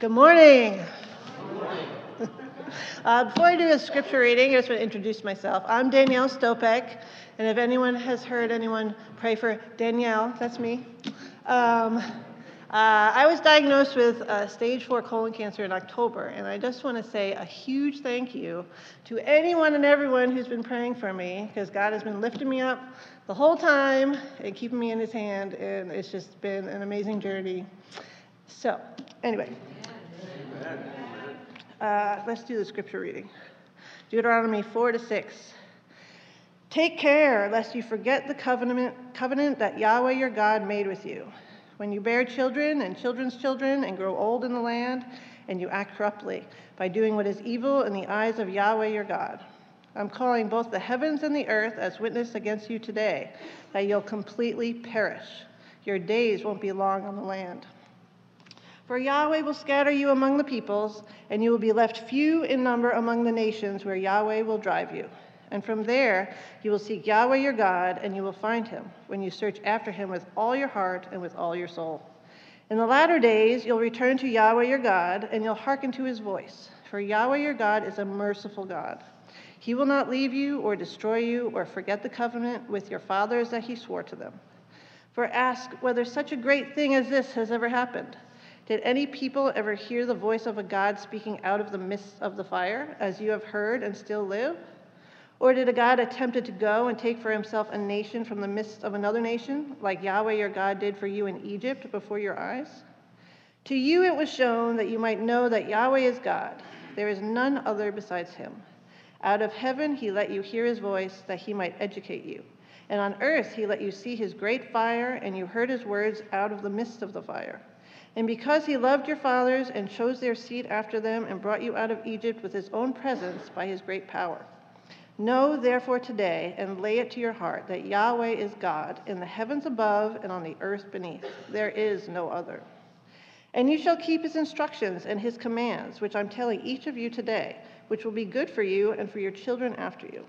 Good morning. Uh, before I do a scripture reading, I just want to introduce myself. I'm Danielle Stopek, and if anyone has heard anyone pray for Danielle, that's me. Um, uh, I was diagnosed with uh, stage four colon cancer in October, and I just want to say a huge thank you to anyone and everyone who's been praying for me, because God has been lifting me up the whole time and keeping me in His hand, and it's just been an amazing journey. So, anyway. Uh, let's do the scripture reading Deuteronomy 4 to 6. Take care lest you forget the covenant, covenant that Yahweh your God made with you. When you bear children and children's children and grow old in the land, and you act corruptly by doing what is evil in the eyes of Yahweh your God. I'm calling both the heavens and the earth as witness against you today that you'll completely perish. Your days won't be long on the land. For Yahweh will scatter you among the peoples, and you will be left few in number among the nations where Yahweh will drive you. And from there you will seek Yahweh your God, and you will find him when you search after him with all your heart and with all your soul. In the latter days you'll return to Yahweh your God, and you'll hearken to his voice. For Yahweh your God is a merciful God. He will not leave you or destroy you or forget the covenant with your fathers that he swore to them. For ask whether such a great thing as this has ever happened. Did any people ever hear the voice of a God speaking out of the midst of the fire, as you have heard and still live? Or did a God attempted to go and take for himself a nation from the midst of another nation, like Yahweh your God did for you in Egypt before your eyes? To you it was shown that you might know that Yahweh is God. There is none other besides him. Out of heaven he let you hear his voice, that he might educate you. And on earth he let you see his great fire, and you heard his words out of the midst of the fire. And because he loved your fathers and chose their seed after them and brought you out of Egypt with his own presence by his great power. Know therefore today and lay it to your heart that Yahweh is God in the heavens above and on the earth beneath. There is no other. And you shall keep his instructions and his commands, which I'm telling each of you today, which will be good for you and for your children after you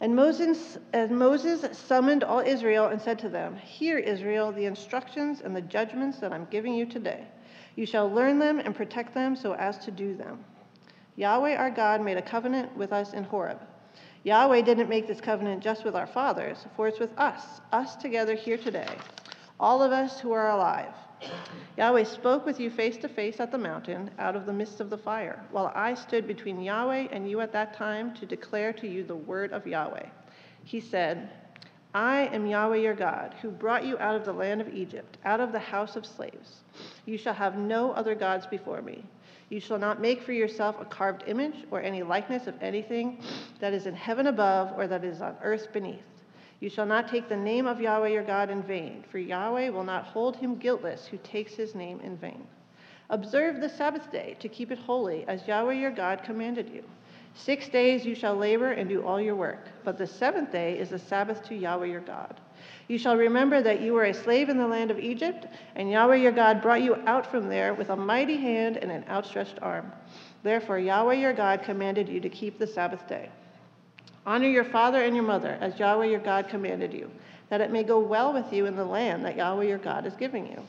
and Moses, and Moses summoned all Israel and said to them, Hear, Israel, the instructions and the judgments that I'm giving you today. You shall learn them and protect them so as to do them. Yahweh our God made a covenant with us in Horeb. Yahweh didn't make this covenant just with our fathers, for it's with us, us together here today, all of us who are alive. Yahweh spoke with you face to face at the mountain out of the midst of the fire, while I stood between Yahweh and you at that time to declare to you the word of Yahweh. He said, I am Yahweh your God, who brought you out of the land of Egypt, out of the house of slaves. You shall have no other gods before me. You shall not make for yourself a carved image or any likeness of anything that is in heaven above or that is on earth beneath you shall not take the name of Yahweh your God in vain, for Yahweh will not hold him guiltless who takes his name in vain. Observe the Sabbath day to keep it holy, as Yahweh your God commanded you. Six days you shall labor and do all your work, but the seventh day is the Sabbath to Yahweh your God. You shall remember that you were a slave in the land of Egypt, and Yahweh your God brought you out from there with a mighty hand and an outstretched arm. Therefore, Yahweh your God commanded you to keep the Sabbath day. Honor your father and your mother, as Yahweh your God commanded you, that it may go well with you in the land that Yahweh your God is giving you.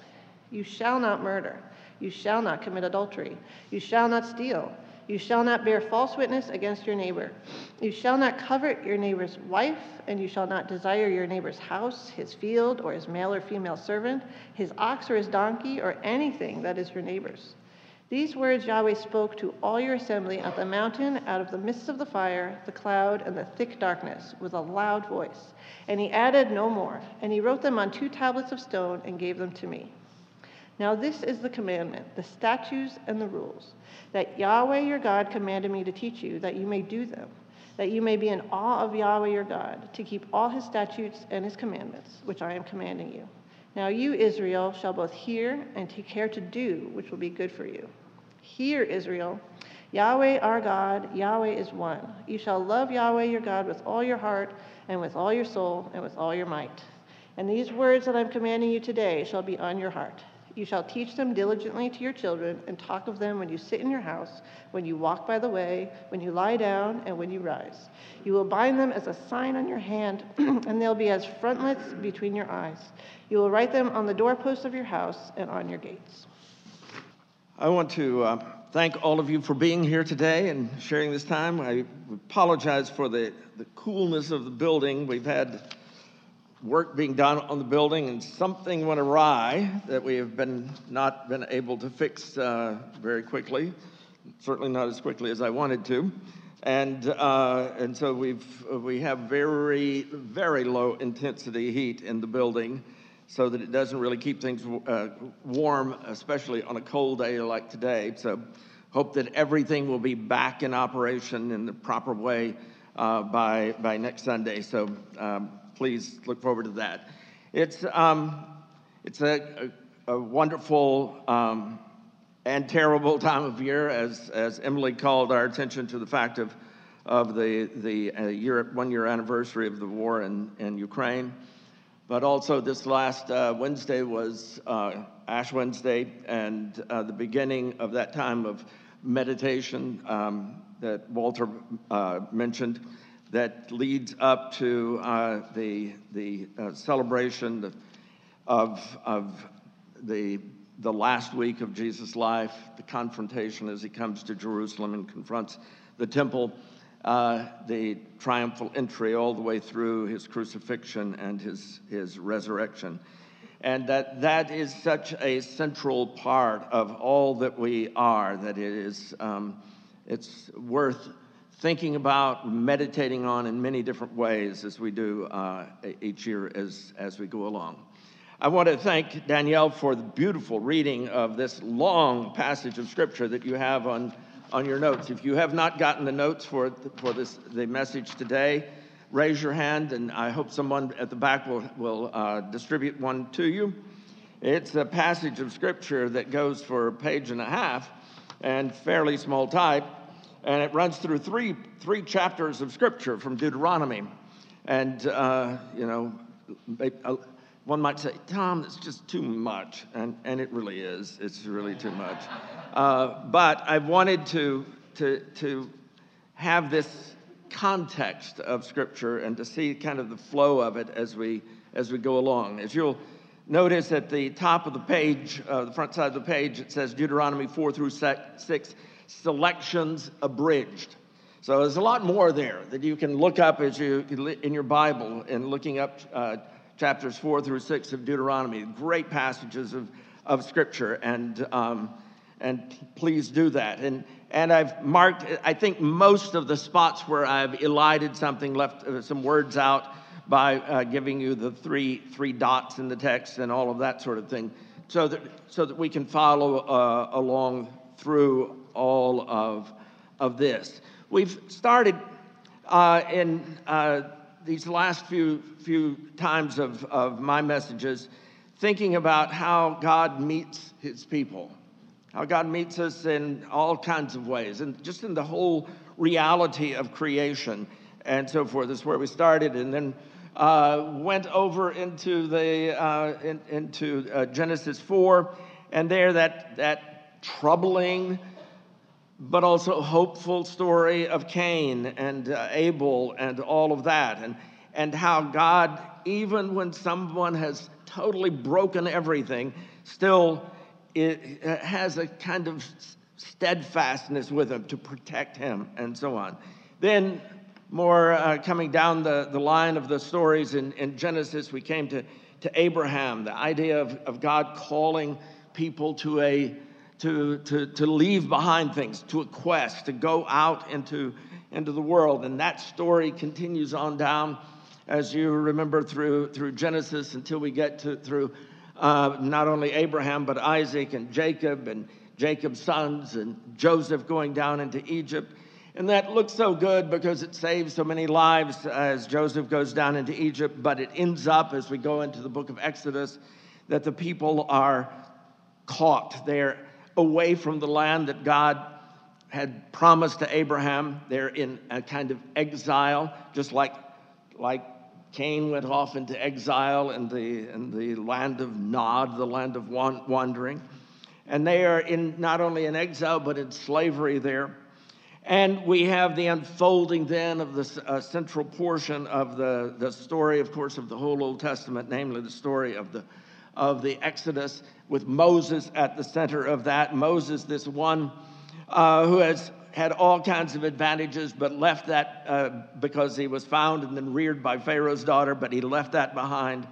You shall not murder. You shall not commit adultery. You shall not steal. You shall not bear false witness against your neighbor. You shall not covet your neighbor's wife, and you shall not desire your neighbor's house, his field, or his male or female servant, his ox or his donkey, or anything that is your neighbor's. These words Yahweh spoke to all your assembly at the mountain out of the midst of the fire, the cloud, and the thick darkness with a loud voice. And he added no more. And he wrote them on two tablets of stone and gave them to me. Now, this is the commandment, the statutes and the rules that Yahweh your God commanded me to teach you, that you may do them, that you may be in awe of Yahweh your God, to keep all his statutes and his commandments, which I am commanding you. Now you, Israel, shall both hear and take care to do, which will be good for you. Hear, Israel. Yahweh our God, Yahweh is one. You shall love Yahweh your God with all your heart, and with all your soul, and with all your might. And these words that I'm commanding you today shall be on your heart. You shall teach them diligently to your children, and talk of them when you sit in your house, when you walk by the way, when you lie down, and when you rise. You will bind them as a sign on your hand, and they'll be as frontlets between your eyes. You will write them on the doorposts of your house and on your gates. I want to uh, thank all of you for being here today and sharing this time. I apologize for the, the coolness of the building. We've had work being done on the building and something went awry that we have been not been able to fix uh, very quickly, certainly not as quickly as I wanted to. And, uh, and so we've, we have very, very low intensity heat in the building so that it doesn't really keep things uh, warm, especially on a cold day like today. So, hope that everything will be back in operation in the proper way uh, by by next Sunday. So, um, please look forward to that. It's um, it's a, a, a wonderful um, and terrible time of year, as as Emily called our attention to the fact of of the the uh, year one year anniversary of the war in in Ukraine. But also, this last uh, Wednesday was uh, Ash Wednesday, and uh, the beginning of that time of meditation um, that Walter uh, mentioned that leads up to uh, the, the uh, celebration of, of the, the last week of Jesus' life, the confrontation as he comes to Jerusalem and confronts the temple uh, the triumphal entry all the way through his crucifixion and his, his resurrection. And that that is such a central part of all that we are that it is um, it's worth thinking about, meditating on in many different ways as we do uh, each year as, as we go along. I want to thank Danielle for the beautiful reading of this long passage of Scripture that you have on on your notes. If you have not gotten the notes for, for this, the message today, raise your hand, and I hope someone at the back will, will uh, distribute one to you. It's a passage of scripture that goes for a page and a half and fairly small type, and it runs through three, three chapters of scripture from Deuteronomy. And, uh, you know, uh, one might say, Tom, that's just too much. And, and it really is. It's really too much. Uh, but I wanted to, to, to have this context of Scripture and to see kind of the flow of it as we, as we go along. As you'll notice at the top of the page, uh, the front side of the page, it says Deuteronomy 4 through 6, selections abridged. So there's a lot more there that you can look up as you in your Bible and looking up uh, chapters 4 through 6 of Deuteronomy. Great passages of, of Scripture, and, um, and please do that. And, and I've marked, I think, most of the spots where I've elided something, left uh, some words out by uh, giving you the three, three dots in the text and all of that sort of thing, so that, so that we can follow uh, along through all of, of this. We've started uh, in uh, these last few, few times of, of my messages thinking about how God meets his people, how God meets us in all kinds of ways, and just in the whole reality of creation and so forth. This is where we started, and then uh, went over into, the, uh, in, into uh, Genesis 4, and there that, that troubling but also hopeful story of Cain and uh, Abel and all of that, and, and how God, even when someone has totally broken everything, still it has a kind of steadfastness with him to protect him and so on. Then, more uh, coming down the, the line of the stories in, in Genesis, we came to, to Abraham, the idea of, of God calling people to a to, to, to leave behind things, to a quest, to go out into, into the world. And that story continues on down, as you remember, through, through Genesis until we get to through uh, not only Abraham, but Isaac and Jacob and Jacob's sons and Joseph going down into Egypt. And that looks so good because it saves so many lives as Joseph goes down into Egypt. But it ends up, as we go into the book of Exodus, that the people are caught. They're away from the land that God had promised to Abraham. They're in a kind of exile, just like, like Cain went off into exile in the, in the land of Nod, the land of wandering. And they are in not only in exile, but in slavery there. And we have the unfolding then of the uh, central portion of the, the story, of course, of the whole Old Testament, namely the story of the, of the Exodus, with Moses at the center of that. Moses, this one uh, who has had all kinds of advantages, but left that uh, because he was found and then reared by Pharaoh's daughter, but he left that behind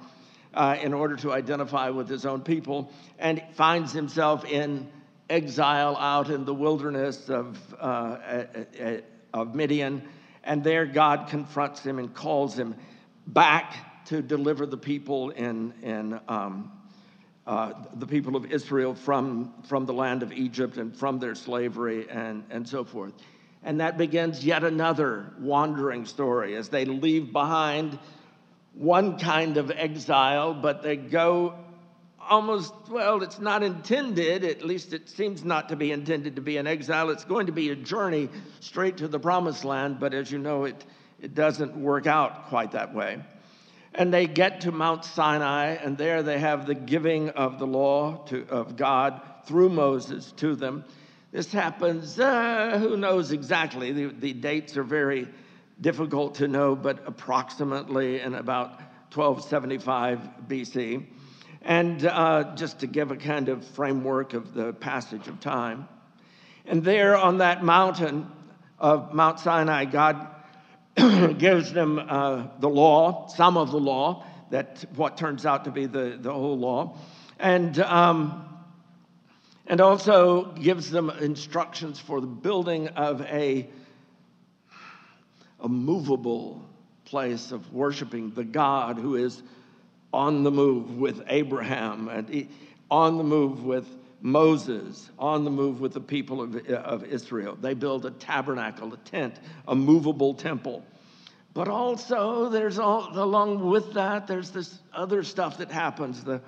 uh, in order to identify with his own people and finds himself in exile out in the wilderness of, uh, of Midian. And there God confronts him and calls him back to deliver the people in, in um, uh, the people of Israel from, from the land of Egypt and from their slavery and, and so forth. And that begins yet another wandering story as they leave behind one kind of exile, but they go almost, well, it's not intended, at least it seems not to be intended to be an exile. It's going to be a journey straight to the promised land, but as you know, it, it doesn't work out quite that way. And they get to Mount Sinai, and there they have the giving of the law to, of God through Moses to them. This happens, uh, who knows exactly? The, the dates are very difficult to know, but approximately in about 1275 BC. And uh, just to give a kind of framework of the passage of time. And there on that mountain of Mount Sinai, God gives them uh, the law, some of the law, that what turns out to be the, the whole law, and, um, and also gives them instructions for the building of a, a movable place of worshiping the God who is on the move with Abraham. And on the move with Moses, on the move with the people of, of Israel. They build a tabernacle, a tent, a movable temple. But also, there's all, along with that, there's this other stuff that happens. The,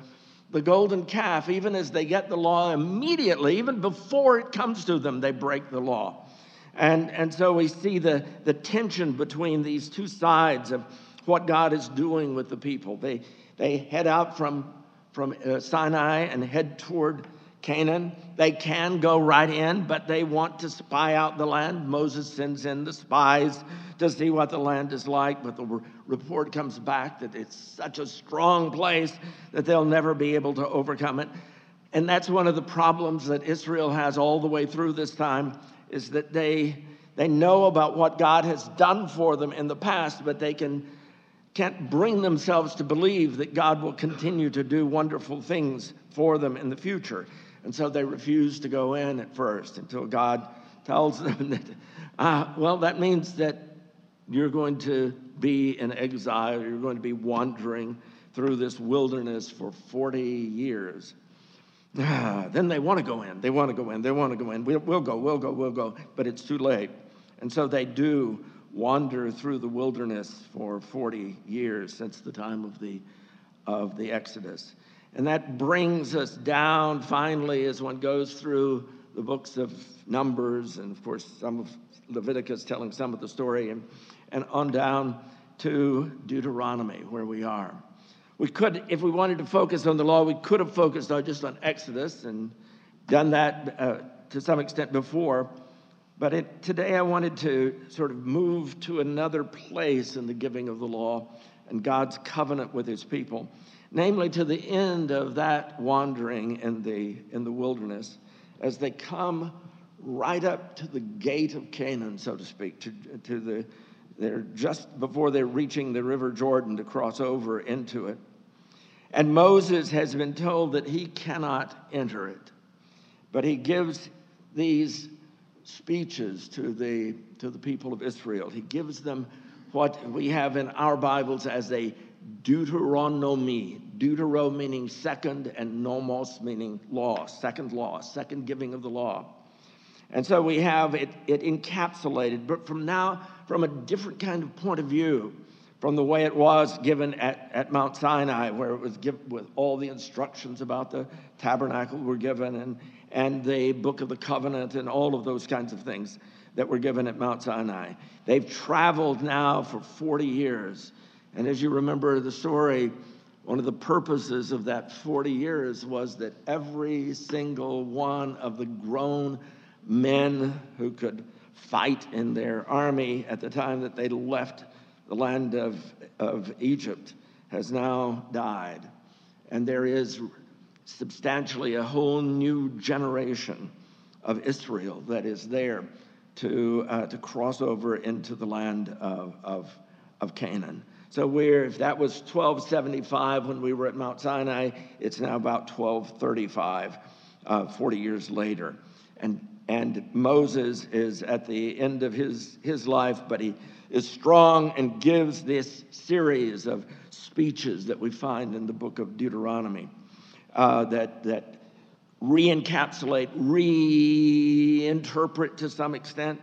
the golden calf, even as they get the law, immediately, even before it comes to them, they break the law. And, and so we see the, the tension between these two sides of what God is doing with the people. They, they head out from, from uh, Sinai and head toward Canaan. They can go right in, but they want to spy out the land. Moses sends in the spies to see what the land is like, but the report comes back that it's such a strong place that they'll never be able to overcome it. And that's one of the problems that Israel has all the way through this time is that they they know about what God has done for them in the past, but they can can't bring themselves to believe that God will continue to do wonderful things for them in the future. And so they refuse to go in at first until God tells them that, uh, well, that means that you're going to be in exile, you're going to be wandering through this wilderness for 40 years. Ah, then they want to go in, they want to go in, they want to go in. We'll, we'll go, we'll go, we'll go, but it's too late. And so they do wander through the wilderness for 40 years since the time of the, of the Exodus. And that brings us down finally as one goes through the books of Numbers and, of course, some of Leviticus telling some of the story, and, and on down to Deuteronomy, where we are. We could, if we wanted to focus on the law, we could have focused on just on Exodus and done that uh, to some extent before. But it, today I wanted to sort of move to another place in the giving of the law and God's covenant with his people, namely to the end of that wandering in the, in the wilderness as they come right up to the gate of Canaan, so to speak, to, to the, they're just before they're reaching the river Jordan to cross over into it. And Moses has been told that he cannot enter it, but he gives these speeches to the, to the people of Israel. He gives them what we have in our Bibles as a Deuteronomy. Deutero meaning second, and nomos meaning law, second law, second giving of the law. And so we have it, it encapsulated, but from now, from a different kind of point of view, from the way it was given at, at Mount Sinai, where it was given with all the instructions about the tabernacle were given, and, and the book of the covenant and all of those kinds of things that were given at Mount Sinai. They've traveled now for 40 years. And as you remember the story, one of the purposes of that 40 years was that every single one of the grown men who could fight in their army at the time that they left the land of, of Egypt has now died. and there is substantially a whole new generation of Israel that is there to, uh, to cross over into the land of, of, of Canaan. So we're, if that was 1275 when we were at Mount Sinai, it's now about 1235, uh, 40 years later. And, and Moses is at the end of his, his life, but he is strong and gives this series of speeches that we find in the book of Deuteronomy uh, that, that re-encapsulate, reinterpret to some extent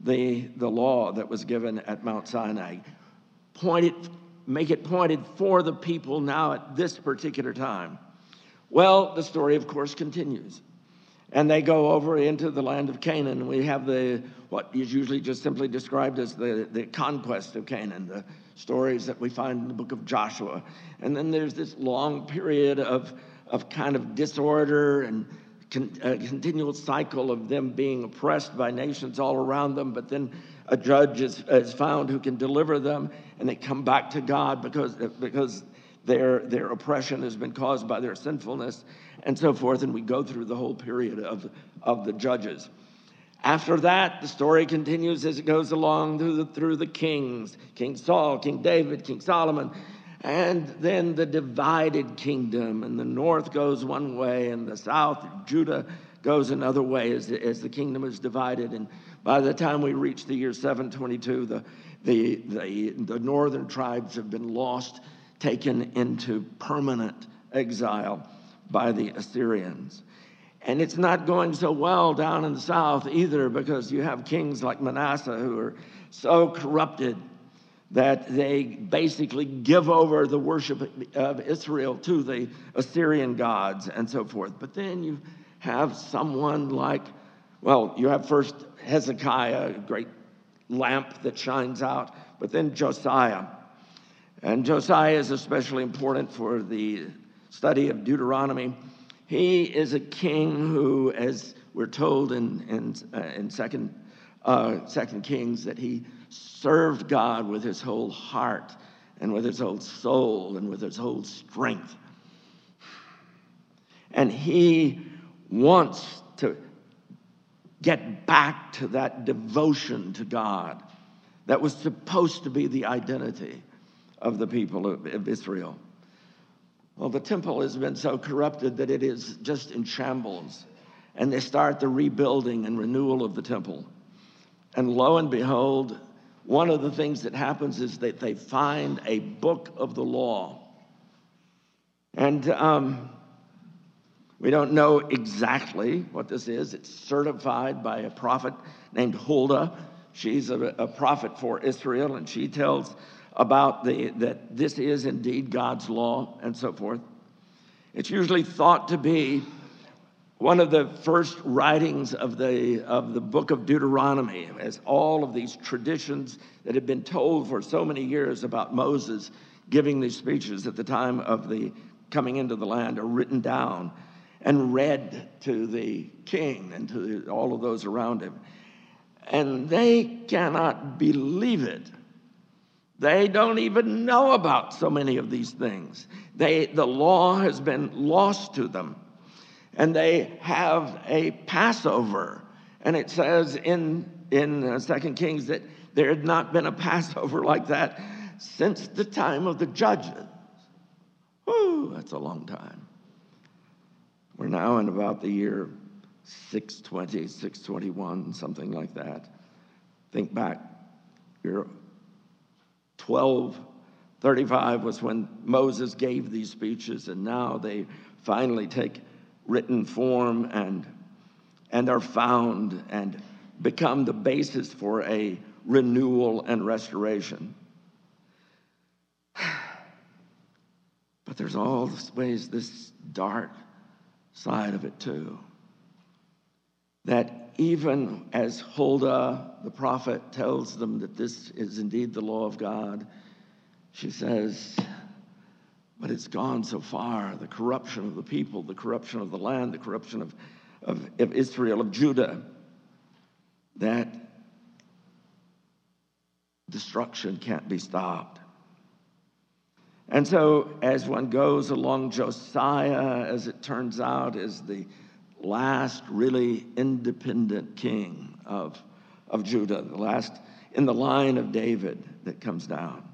the, the law that was given at Mount Sinai point it, make it pointed for the people now at this particular time? Well, the story, of course, continues. And they go over into the land of Canaan. We have the what is usually just simply described as the, the conquest of Canaan, the stories that we find in the book of Joshua. And then there's this long period of, of kind of disorder and con, a continual cycle of them being oppressed by nations all around them, but then a judge is, is found who can deliver them, and they come back to God because, because their, their oppression has been caused by their sinfulness, and so forth. And we go through the whole period of, of the judges. After that, the story continues as it goes along through the, through the kings King Saul, King David, King Solomon, and then the divided kingdom. And the north goes one way, and the south, Judah, goes another way as the, as the kingdom is divided. And by the time we reach the year 722, the, the, the, the northern tribes have been lost, taken into permanent exile by the Assyrians. And it's not going so well down in the south either because you have kings like Manasseh who are so corrupted that they basically give over the worship of Israel to the Assyrian gods and so forth. But then you have someone like, well, you have first Hezekiah, a great lamp that shines out, but then Josiah. And Josiah is especially important for the study of Deuteronomy. He is a king who, as we're told in, in, uh, in second, uh, second Kings, that he served God with his whole heart and with his whole soul and with his whole strength. And he wants get back to that devotion to God that was supposed to be the identity of the people of, Israel. Well, the temple has been so corrupted that it is just in shambles. And they start the rebuilding and renewal of the temple. And lo and behold, one of the things that happens is that they find a book of the law. And um, we don't know exactly what this is. It's certified by a prophet named Huldah. She's a, a prophet for Israel, and she tells about the, that this is indeed God's law and so forth. It's usually thought to be one of the first writings of the, of the book of Deuteronomy, as all of these traditions that had been told for so many years about Moses giving these speeches at the time of the coming into the land are written down and read to the king and to all of those around him. And they cannot believe it. They don't even know about so many of these things. They, the law has been lost to them. And they have a Passover. And it says in, in uh, Second Kings that there had not been a Passover like that since the time of the judges. Whew, that's a long time. We're now in about the year 620, 621, something like that. Think back, year 1235 was when Moses gave these speeches, and now they finally take written form and, and are found and become the basis for a renewal and restoration. But there's always this dark side of it too. That even as Huldah, the prophet, tells them that this is indeed the law of God, she says, but it's gone so far the corruption of the people, the corruption of the land, the corruption of, of, of Israel, of Judah, that destruction can't be stopped. And so, as one goes along, Josiah, as it turns out, is the last really independent king of, of Judah, the last in the line of David that comes down.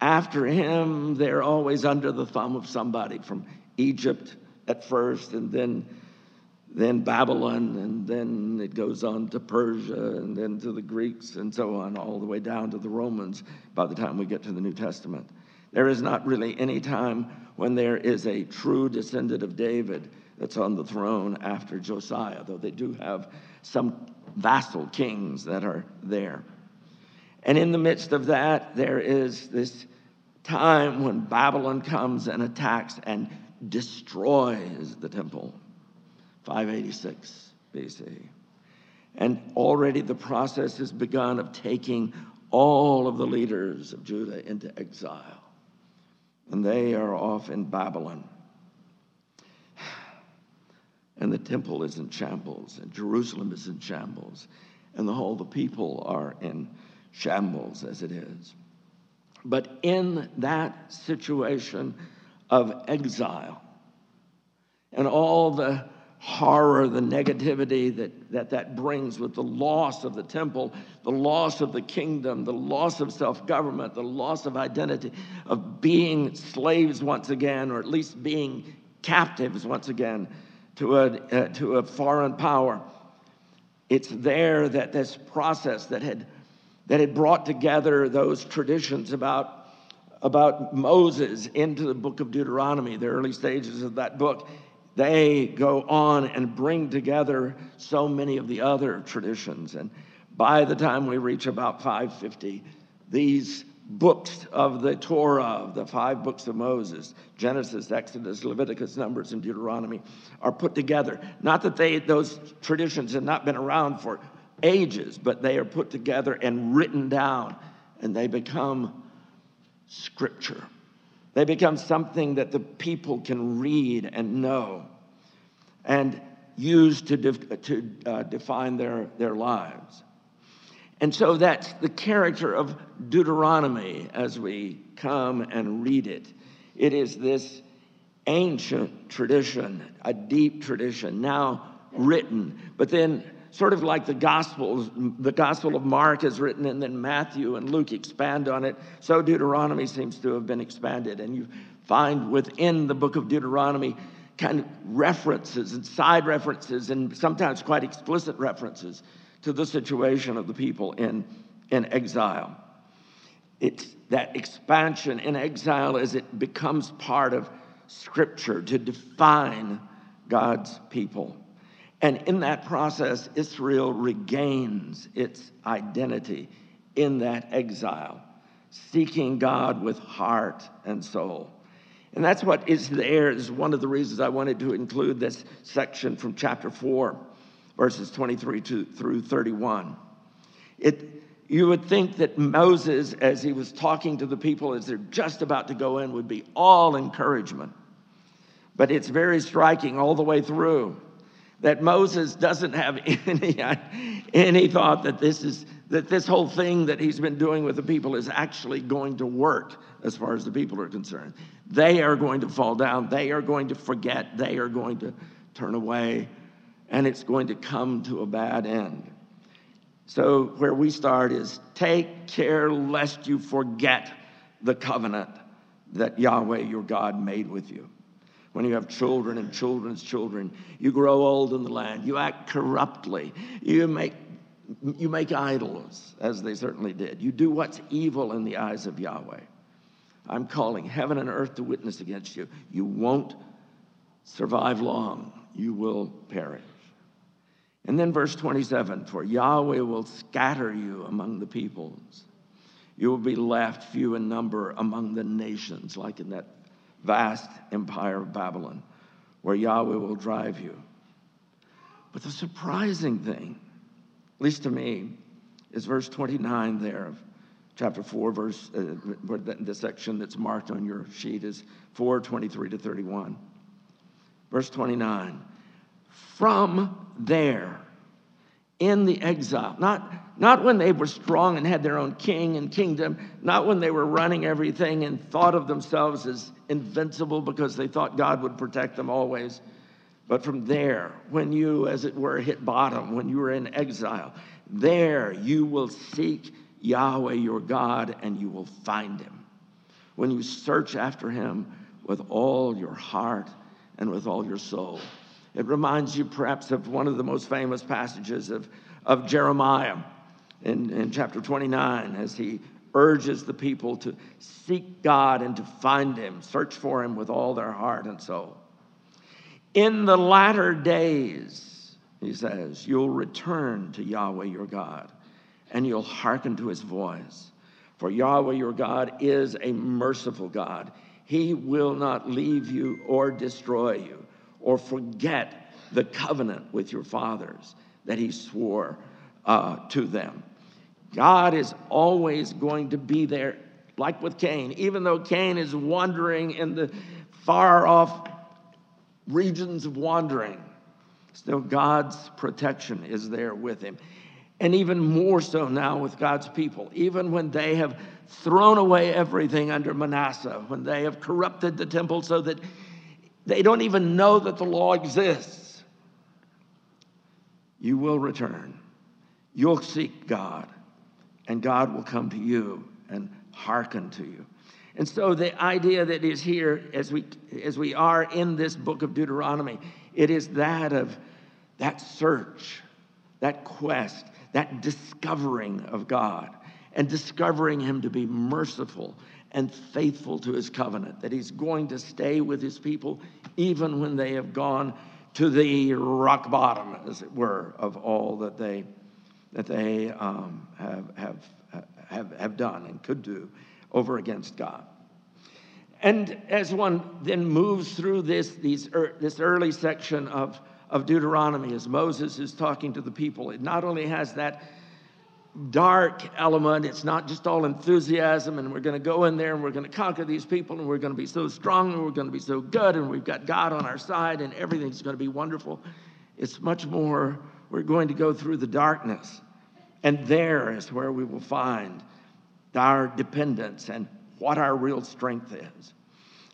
After him, they're always under the thumb of somebody from Egypt at first, and then, then Babylon, and then it goes on to Persia, and then to the Greeks, and so on, all the way down to the Romans by the time we get to the New Testament. There is not really any time when there is a true descendant of David that's on the throne after Josiah, though they do have some vassal kings that are there. And in the midst of that, there is this time when Babylon comes and attacks and destroys the temple, 586 BC. And already the process has begun of taking all of the leaders of Judah into exile. And they are off in Babylon. And the temple is in shambles, and Jerusalem is in shambles, and the whole the people are in shambles as it is. But in that situation of exile and all the horror, the negativity that, that that brings with the loss of the temple, the loss of the kingdom, the loss of self government, the loss of identity, of being slaves once again, or at least being captives once again to a, uh, to a foreign power. It's there that this process that had that had brought together those traditions about, about Moses into the book of Deuteronomy, the early stages of that book, they go on and bring together so many of the other traditions. And by the time we reach about 550, these books of the Torah, the five books of Moses, Genesis, Exodus, Leviticus, Numbers, and Deuteronomy, are put together. Not that they, those traditions had not been around for ages, but they are put together and written down, and they become scripture. They become something that the people can read and know and use to, to uh, define their, their lives. And so that's the character of Deuteronomy as we come and read it. It is this ancient tradition, a deep tradition, now written, but then sort of like the Gospels, the Gospel of Mark is written, and then Matthew and Luke expand on it. So Deuteronomy seems to have been expanded. And you find within the book of Deuteronomy kind of references and side references, and sometimes quite explicit references to the situation of the people in, in exile. It's that expansion in exile as it becomes part of Scripture to define God's people. And in that process, Israel regains its identity in that exile, seeking God with heart and soul. And that's what is there, is one of the reasons I wanted to include this section from chapter 4, verses 23 to, through 31. It, you would think that Moses, as he was talking to the people as they're just about to go in, would be all encouragement. But it's very striking all the way through that Moses doesn't have any, any thought that this is that this whole thing that he's been doing with the people is actually going to work as far as the people are concerned. They are going to fall down, they are going to forget, they are going to turn away, and it's going to come to a bad end. So, where we start is take care lest you forget the covenant that Yahweh your God made with you when you have children and children's children. You grow old in the land. You act corruptly. You make, you make idols, as they certainly did. You do what's evil in the eyes of Yahweh. I'm calling heaven and earth to witness against you. You won't survive long, you will perish. And then verse 27 For Yahweh will scatter you among the peoples. You will be left few in number among the nations, like in that vast empire of Babylon, where Yahweh will drive you. But the surprising thing, at least to me, is verse 29 there of chapter 4, verse, uh, the, section that's marked on your sheet is 4 23 to 31. Verse 29 From there, in the exile, not, not when they were strong and had their own king and kingdom, not when they were running everything and thought of themselves as invincible because they thought God would protect them always. But from there, when you, as it were, hit bottom, when you were in exile, there you will seek Yahweh your God and you will find him. When you search after him with all your heart and with all your soul. It reminds you perhaps of one of the most famous passages of, of Jeremiah in, in chapter 29 as he urges the people to seek God and to find him, search for him with all their heart and soul. In the latter days, he says, you'll return to Yahweh your God and you'll hearken to his voice. For Yahweh your God is a merciful God. He will not leave you or destroy you or forget the covenant with your fathers that he swore uh, to them. God is always going to be there, like with Cain, even though Cain is wandering in the far off regions of wandering, still God's protection is there with him. And even more so now with God's people, even when they have thrown away everything under Manasseh, when they have corrupted the temple so that they don't even know that the law exists. You will return. You'll seek God, and God will come to you and hearken to you. And so the idea that is here as we as we are in this book of Deuteronomy, it is that of that search, that quest, that discovering of God and discovering him to be merciful and faithful to his covenant, that he's going to stay with his people even when they have gone to the rock bottom, as it were, of all that they, that they um, have, have, have, have done and could do over against God. And as one then moves through this, these, this early section of, of Deuteronomy, as Moses is talking to the people, it not only has that dark element. It's not just all enthusiasm and we're going to go in there and we're going to conquer these people and we're going to be so strong and we're going to be so good and we've got God on our side and everything's going to be wonderful. It's much more, we're going to go through the darkness. And there is where we will find our dependence and what our real strength is.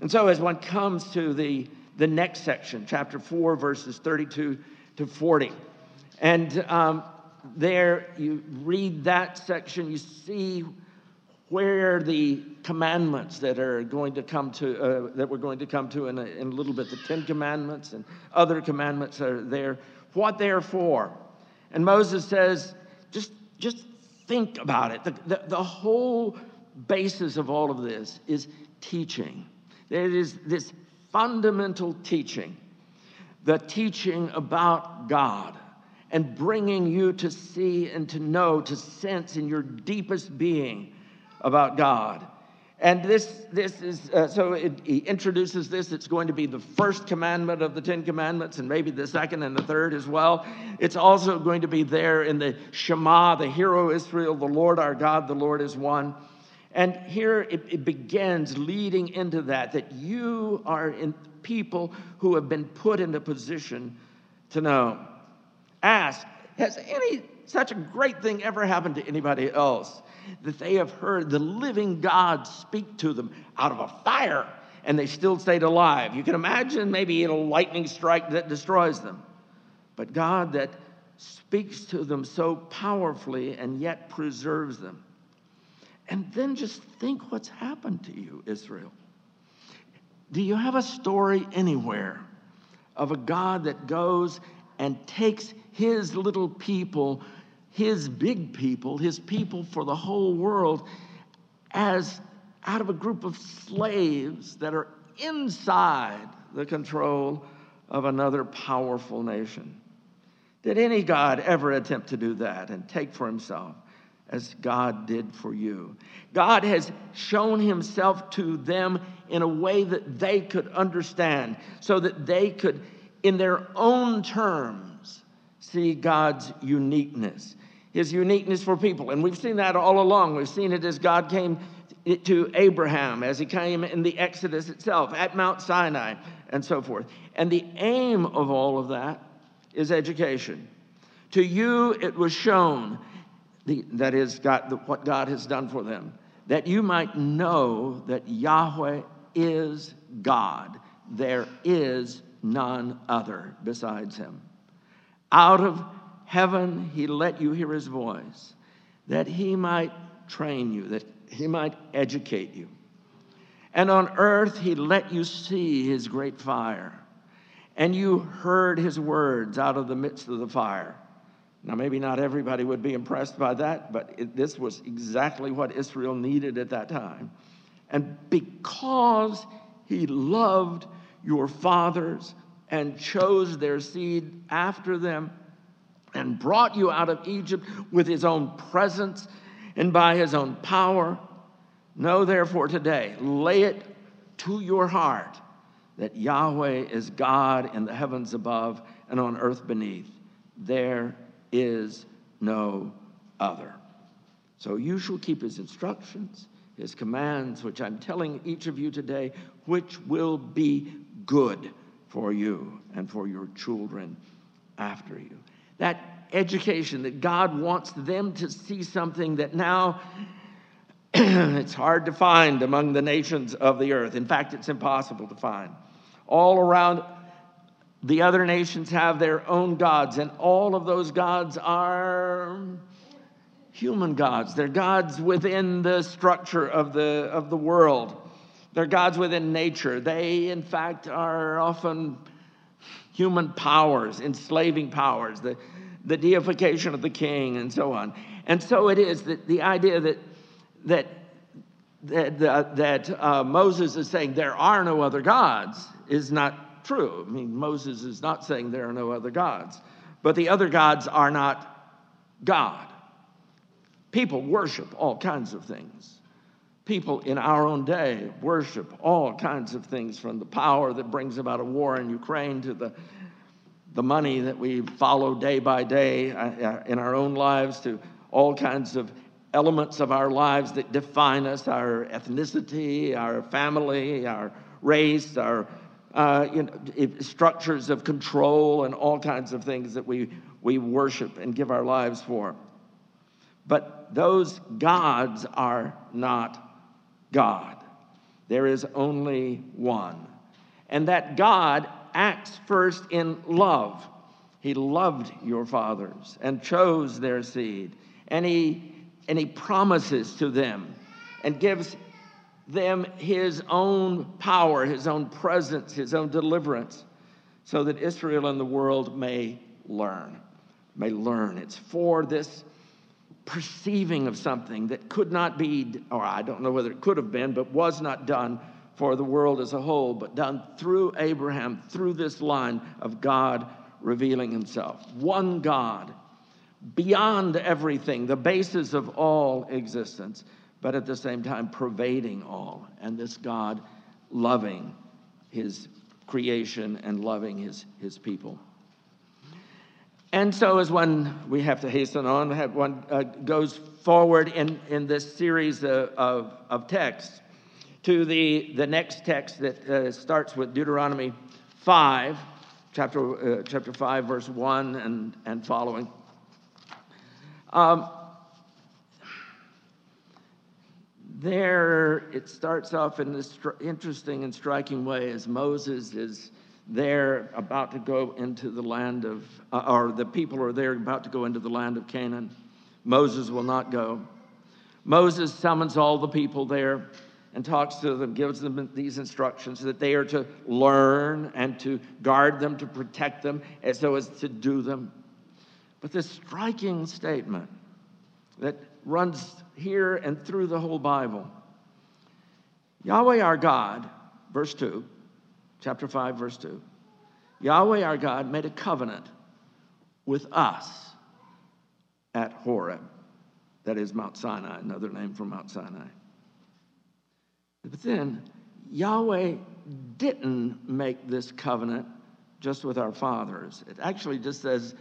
And so, as one comes to the, the next section, chapter 4, verses 32 to 40, and um, there you read that section, you see where the commandments that are going to come to uh, that we're going to come to in a, in a little bit. The ten commandments and other commandments are there. What they're for. And moses says just just think about it. The, the, the whole basis of all of this is teaching. It is this fundamental teaching. The teaching about god and bringing you to see and to know, to sense in your deepest being about God. And this, this is, uh, so it, he introduces this. It's going to be the first commandment of the Ten Commandments, and maybe the second and the third as well. It's also going to be there in the Shema, the Hero Israel, the Lord our God, the Lord is one. And here it, it begins leading into that, that you are in people who have been put in a position to know. Ask, has any such a great thing ever happened to anybody else? That they have heard the living God speak to them out of a fire and they still stayed alive. You can imagine maybe a lightning strike that destroys them. But God that speaks to them so powerfully and yet preserves them. And then just think what's happened to you, Israel. Do you have a story anywhere of a God that goes and takes his little people, his big people, his people for the whole world, as out of a group of slaves that are inside the control of another powerful nation. Did any God ever attempt to do that and take for himself as God did for you? God has shown himself to them in a way that they could understand, so that they could, in their own terms, see God's uniqueness, his uniqueness for people. And we've seen that all along. We've seen it as God came to Abraham, as he came in the Exodus itself, at Mount Sinai, and so forth. And the aim of all of that is education To you it was shown, the, that is, God, the, what God has done for them, that you might know that Yahweh is God. There is none other besides him. Out of heaven he let you hear his voice, that he might train you, that he might educate you. And on earth he let you see his great fire, and you heard his words out of the midst of the fire. Now, maybe not everybody would be impressed by that, but it, this was exactly what Israel needed at that time. And because he loved your fathers and chose their seed after them and brought you out of Egypt with his own presence and by his own power. Know therefore today, lay it to your heart that Yahweh is God in the heavens above and on earth beneath. There is no other. So you shall keep his instructions, his commands, which I'm telling each of you today, which will be good for you and for your children after you. That education that God wants them to see something that now it's hard to find among the nations of the earth. In fact, it's impossible to find. All around the other nations have their own gods, and all of those gods are human gods. They're gods within the structure of the, of the world. They're gods within nature. They, in fact, are often human powers, enslaving powers, the, the deification of the king, and so on. And so it is that the idea that, that, that, that uh, Moses is saying there are no other gods is not true. I mean, Moses is not saying there are no other gods, but the other gods are not God. People worship all kinds of things people in our own day worship all kinds of things from the power that brings about a war in Ukraine to the, the money that we follow day by day uh, uh, in our own lives to all kinds of elements of our lives that define us our ethnicity, our family, our race, our uh, you know, structures of control, and all kinds of things that we, we worship and give our lives for. But those gods are not God. There is only one. And that God acts first in love. He loved your fathers and chose their seed. And he, and he promises to them and gives them his own power, his own presence, his own deliverance, so that Israel and the world may learn. May learn. It's for this perceiving of something that could not be, or I don't know whether it could have been, but was not done for the world as a whole, but done through Abraham, through this line of God revealing himself. One God, beyond everything, the basis of all existence, but at the same time pervading all. And this God loving his creation and loving his, his people. And so, as one, we have to hasten on, have one uh, goes forward in, in this series of, of, of texts to the, the next text that uh, starts with Deuteronomy 5, chapter, uh, chapter 5, verse 1 and, and following. Um, there, it starts off in this interesting and striking way as Moses is they're about to go into the land of, uh, or the people are there about to go into the land of Canaan. Moses will not go. Moses summons all the people there and talks to them, gives them these instructions that they are to learn and to guard them, to protect them, as so as to do them. But this striking statement that runs here and through the whole Bible Yahweh our God, verse 2, chapter 5, verse 2. Yahweh our God made a covenant with us at Horeb. That is Mount Sinai, another name for Mount Sinai. But then Yahweh didn't make this covenant just with our fathers. It actually just says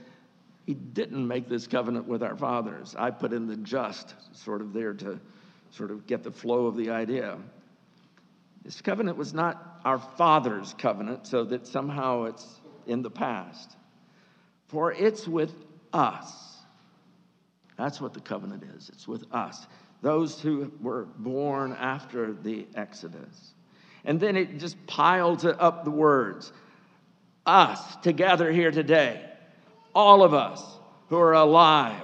he didn't make this covenant with our fathers. I put in the just sort of there to sort of get the flow of the idea. This covenant was not our father's covenant, so that somehow it's in the past. For it's with us. That's what the covenant is. It's with us, those who were born after the Exodus. And then it just piles up the words us together here today, all of us who are alive.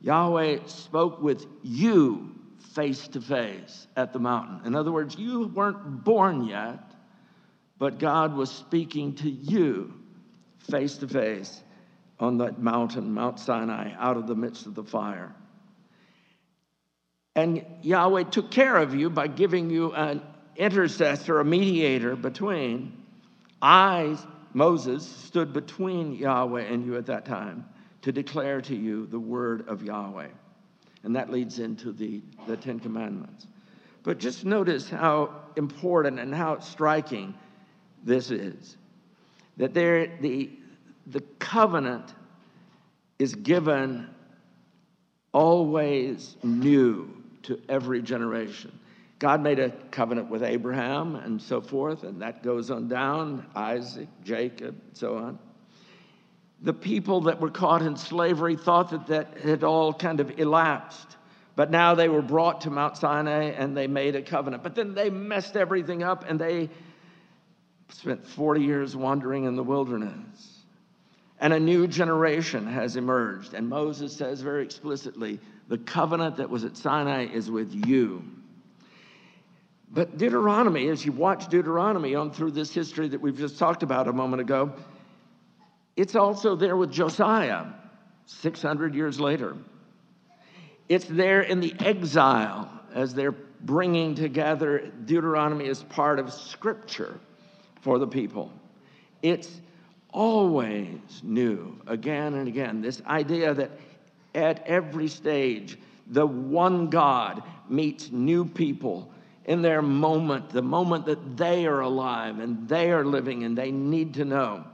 Yahweh spoke with you face to face at the mountain. In other words, you weren't born yet, but God was speaking to you face to face on that mountain, Mount Sinai, out of the midst of the fire. And Yahweh took care of you by giving you an intercessor, a mediator between. I, Moses, stood between Yahweh and you at that time to declare to you the word of Yahweh. And that leads into the, the Ten Commandments. But just notice how important and how striking this is that there, the, the covenant is given always new to every generation. God made a covenant with Abraham and so forth, and that goes on down Isaac, Jacob, so on. The people that were caught in slavery thought that that had all kind of elapsed. But now they were brought to Mount Sinai and they made a covenant. But then they messed everything up and they spent 40 years wandering in the wilderness. And a new generation has emerged. And Moses says very explicitly the covenant that was at Sinai is with you. But Deuteronomy, as you watch Deuteronomy on through this history that we've just talked about a moment ago, it's also there with Josiah 600 years later. It's there in the exile as they're bringing together Deuteronomy as part of scripture for the people. It's always new, again and again. This idea that at every stage, the one God meets new people in their moment, the moment that they are alive and they are living and they need to know.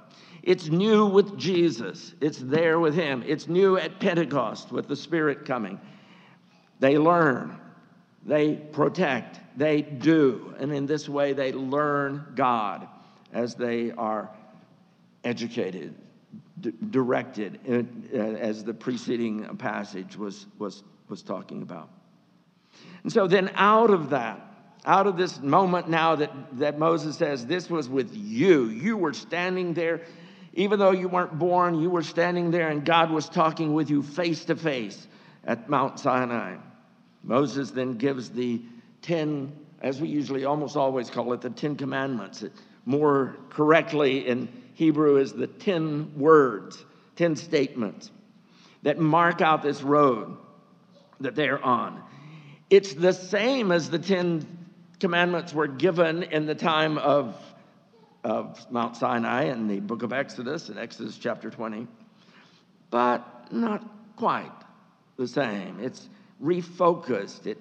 It's new with Jesus, it's there with Him. It's new at Pentecost with the Spirit coming. They learn, they protect, they do. And in this way, they learn God as they are educated, d- directed, uh, as the preceding passage was, was, was talking about. And so then, out of that, out of this moment now that, that Moses says, This was with you, you were standing there even though you weren't born, you were standing there and God was talking with you face to face at Mount Sinai. Moses then gives the 10, as we usually almost always call it, the 10 commandments. More correctly in Hebrew is the 10 words, 10 statements that mark out this road that they're on. It's the same as the 10 commandments were given in the time of of Mount Sinai in the book of Exodus, in Exodus chapter 20, but not quite the same. It's refocused, it,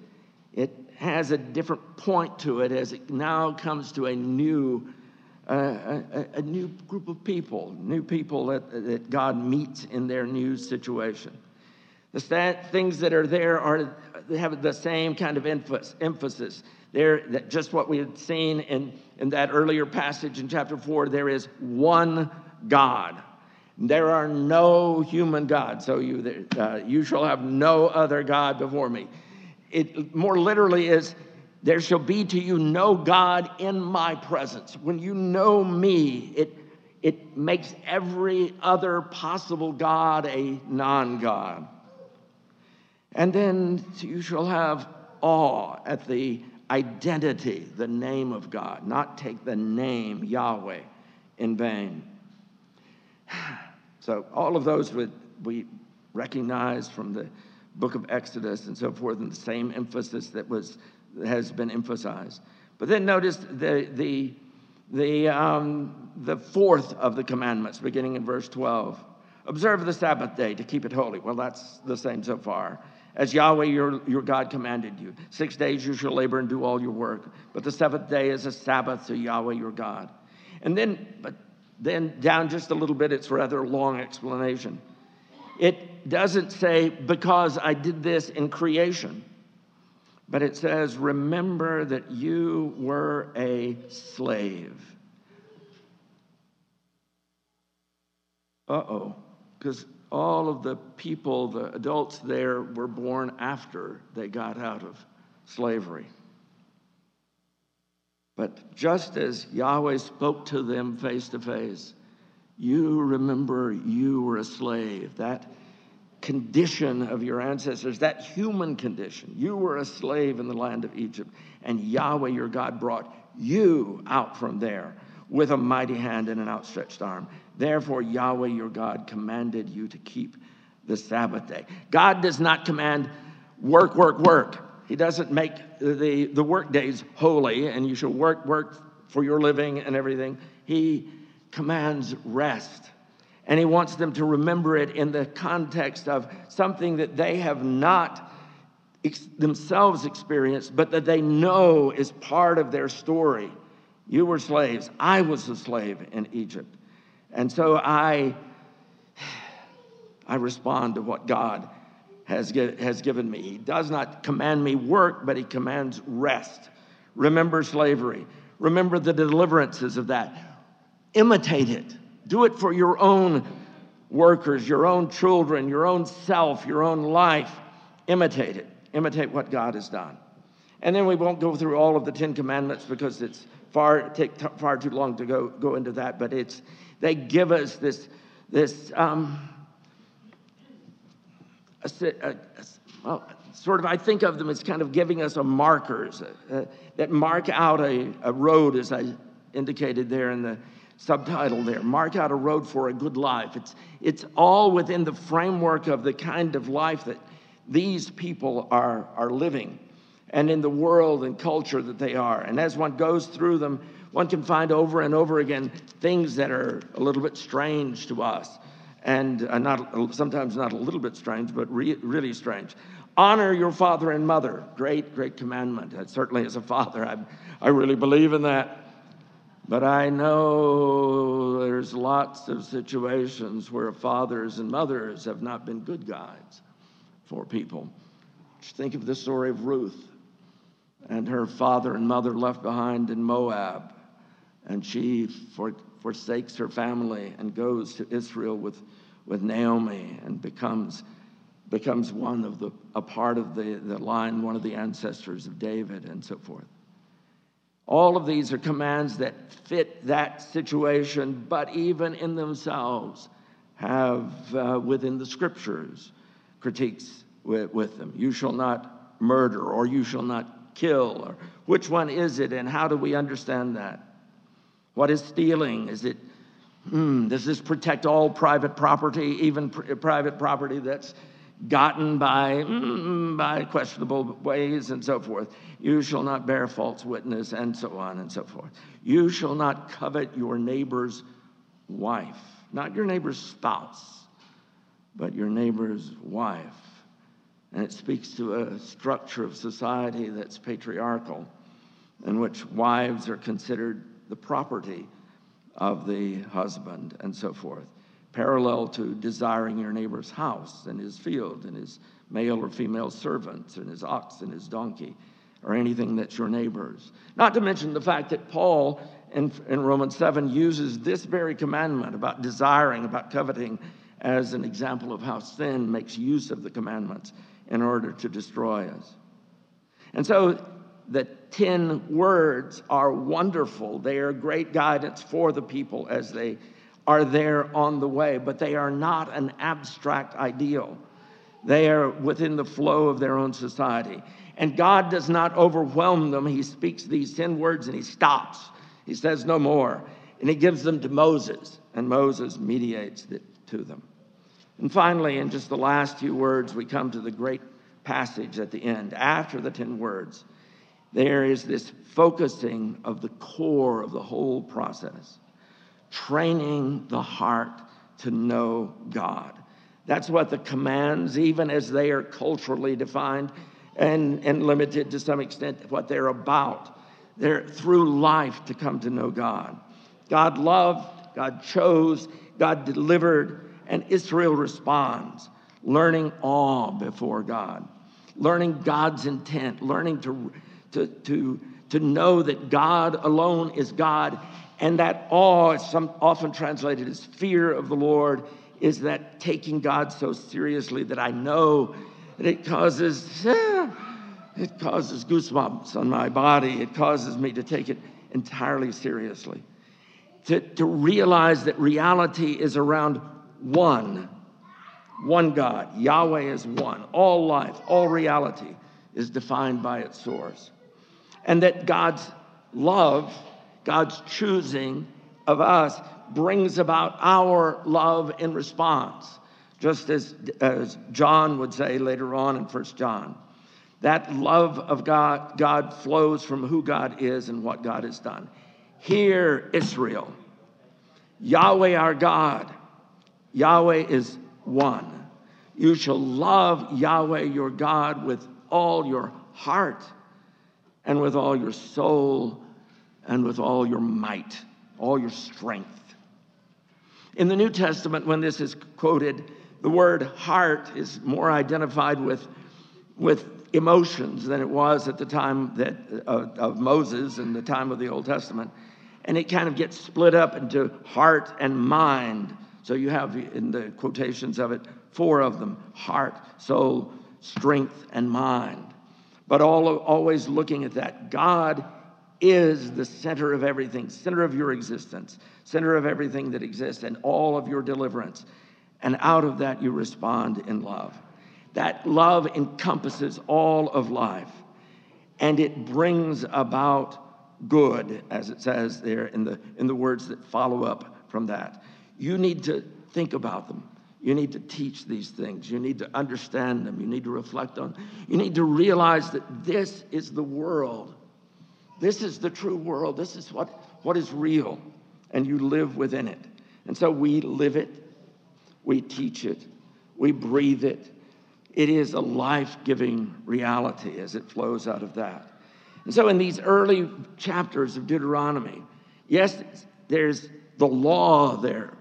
it has a different point to it as it now comes to a new. Uh, a, a, new group of people, new people that, that God meets in their new situation. The stat, things that are there are they have the same kind of emphasis. There, just what we had seen in, in that earlier passage in chapter 4, there is one God. There are no human gods, so you, uh, you shall have no other God before me. It more literally is, there shall be to you no God in my presence. When you know me, it, it makes every other possible God a non God. And then you shall have awe at the identity, the name of God, not take the name Yahweh in vain. So, all of those we recognize from the book of Exodus and so forth, and the same emphasis that was, has been emphasized. But then notice the, the, the, um, the fourth of the commandments, beginning in verse 12. Observe the Sabbath day to keep it holy. Well, that's the same so far as Yahweh your, your God commanded you. Six days you shall labor and do all your work, but the seventh day is a Sabbath to Yahweh your God. And then, but then down just a little bit, it's rather a long explanation. It doesn't say, because I did this in creation, but it says, remember that you were a slave. Uh oh, because all of the people, the adults there, were born after they got out of slavery. But just as Yahweh spoke to them face to face, you remember you were a slave. That condition of your ancestors, that human condition. You were a slave in the land of Egypt, and Yahweh your God brought you out from there with a mighty hand and an outstretched arm. Therefore, Yahweh your God commanded you to keep the Sabbath day. God does not command work, work, work. He doesn't make the, the work days holy and you should work, work for your living and everything. He commands rest. And he wants them to remember it in the context of something that they have not ex- themselves experienced, but that they know is part of their story. You were slaves. I was a slave in Egypt. And so I, I respond to what God has, has given me. He does not command me work, but He commands rest. Remember slavery. Remember the deliverances of that. Imitate it. Do it for your own workers, your own children, your own self, your own life. Imitate it. Imitate what God has done. And then we won't go through all of the Ten Commandments because it's far take t- far too long to go go into that. But it's they give us this this um, a, a, a, well, sort of I think of them as kind of giving us a markers uh, that mark out a, a road, as I indicated there in the subtitle there. Mark out a road for a good life. It's, it's all within the framework of the kind of life that these people are, are living and in the world and culture that they are. And as one goes through them, one can find over and over again things that are a little bit strange to us and uh, not sometimes not a little bit strange, but re- really strange. Honor your father and mother. Great, great commandment. And certainly, as a father, I, I really believe in that. But I know there's lots of situations where fathers and mothers have not been good guides for people. Just think of the story of Ruth and her father and mother left behind in Moab. And she for, forsakes her family and goes to Israel with, with Naomi and becomes, becomes one of the, a part of the, the line, one of the ancestors of David and so forth. All of these are commands that fit that situation, but even in themselves have uh, within the scriptures critiques with, with them. You shall not murder, or you shall not kill, or which one is it, and how do we understand that? What is stealing? Is it, hmm, does this protect all private property, even pr- private property that's gotten by, mm, by questionable ways and so forth. You shall not bear false witness, and so on and so forth. You shall not covet your neighbor's wife, not your neighbor's spouse, but your neighbor's wife. And it speaks to a structure of society that's patriarchal, in which wives are considered the property of the husband and so forth parallel to desiring your neighbor's house and his field and his male or female servants and his ox and his donkey or anything that's your neighbor's. Not to mention the fact that Paul in, in Romans 7 uses this very commandment about desiring, about coveting, as an example of how sin makes use of the commandments in order to destroy us. And so the 10 words are wonderful. They are great guidance for the people as they are there on the way, but they are not an abstract ideal. They are within the flow of their own society. And God does not overwhelm them. He speaks these 10 words and he stops. He says no more. And he gives them to Moses, and Moses mediates it to them. And finally, in just the last few words, we come to the great passage at the end. After the 10 words, there is this focusing of the core of the whole process training the heart to know God. That's what the commands, even as they are culturally defined and, and limited to some extent, what they're about. They're through life to come to know God. God loved, God chose, God delivered, and Israel responds, learning awe before God, learning God's intent, learning to, to, to, to know that God alone is God and that awe some, often translated as fear of the Lord is that taking God so seriously that I know that it causes eh, it causes goosebumps on my body. It causes me to take it entirely seriously. To, to realize that reality is around one, one God. Yahweh is one. All life, all reality is defined by its source. And that God's love, God's choosing of us, brings about our love in response, just as, as John would say later on in First John. That love of God, God flows from who God is and what God has done. Hear, Israel, Yahweh our God, Yahweh is one. You shall love Yahweh your God with all your heart and with all your soul and with all your might, all your strength. In the New Testament, when this is quoted, the word heart is more identified with, with emotions than it was at the time that, uh, of Moses and the time of the Old Testament. And it kind of gets split up into heart and mind. So you have in the quotations of it four of them heart, soul, strength, and mind. But all, always looking at that. God is the center of everything, center of your existence, center of everything that exists, and all of your deliverance. And out of that, you respond in love. That love encompasses all of life and it brings about good, as it says there in the, in the words that follow up from that. You need to think about them. You need to teach these things. You need to understand them. You need to reflect on. You need to realize that this is the world. This is the true world. This is what, what is real. And you live within it. And so we live it, we teach it, we breathe it, it is a life giving reality as it flows out of that. And so, in these early chapters of Deuteronomy, yes, there's the law there,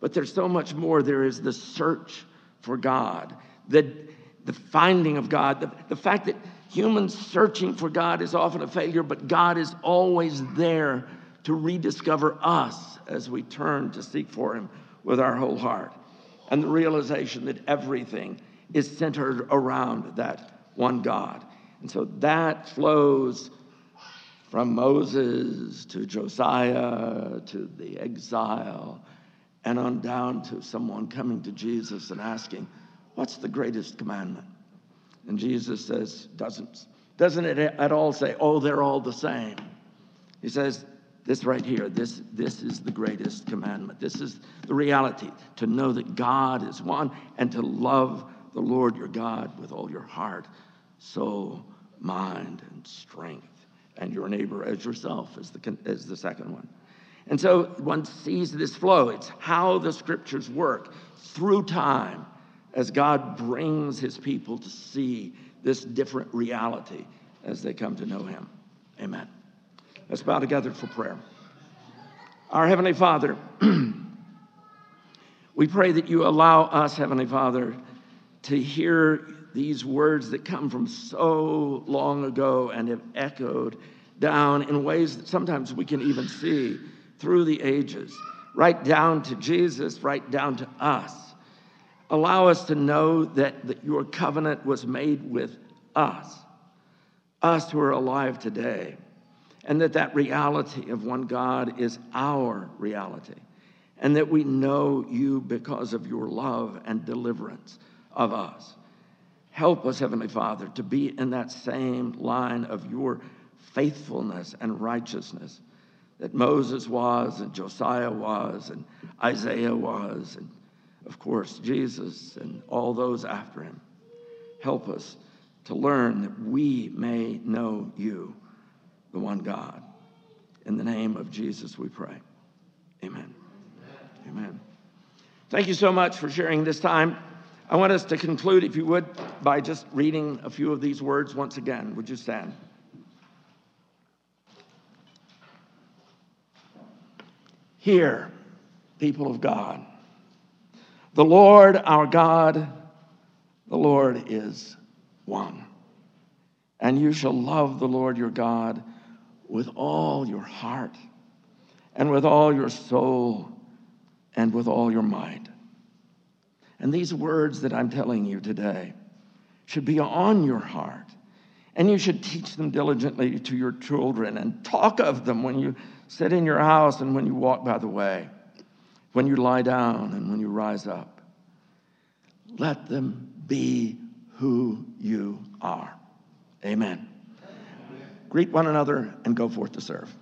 but there's so much more. There is the search for God, the, the finding of God, the, the fact that humans searching for God is often a failure, but God is always there to rediscover us as we turn to seek for Him with our whole heart. And the realization that everything is centered around that one God. And so that flows from Moses to Josiah to the exile and on down to someone coming to Jesus and asking, What's the greatest commandment? And Jesus says, Doesn't, doesn't it at all say, Oh, they're all the same? He says, this right here, this, this is the greatest commandment. This is the reality to know that God is one and to love the Lord your God with all your heart, soul, mind, and strength, and your neighbor as yourself is the, as the second one. And so one sees this flow. It's how the scriptures work through time as God brings his people to see this different reality as they come to know him. Amen. Let's bow together for prayer. Our Heavenly Father, we pray that you allow us, Heavenly Father, to hear these words that come from so long ago and have echoed down in ways that sometimes we can even see through the ages, right down to Jesus, right down to us. Allow us to know that, that your covenant was made with us, us who are alive today, and that that reality of one God is our reality, and that we know you because of your love and deliverance of us. Help us, Heavenly Father, to be in that same line of your faithfulness and righteousness that Moses was, and Josiah was, and Isaiah was, and of course, Jesus and all those after him. Help us to learn that we may know you, the one God. In the name of Jesus, we pray. Amen. Amen. Amen. Thank you so much for sharing this time. I want us to conclude, if you would, by just reading a few of these words once again. Would you stand? Hear, people of God. The Lord our God, the Lord is one. And you shall love the Lord your God with all your heart, and with all your soul, and with all your mind And these words that I'm telling you today should be on your heart. And you should teach them diligently to your children and talk of them when you sit in your house and when you walk by the way, when you lie down and when you rise up. Let them be who you are. Amen. Greet one another and go forth to serve.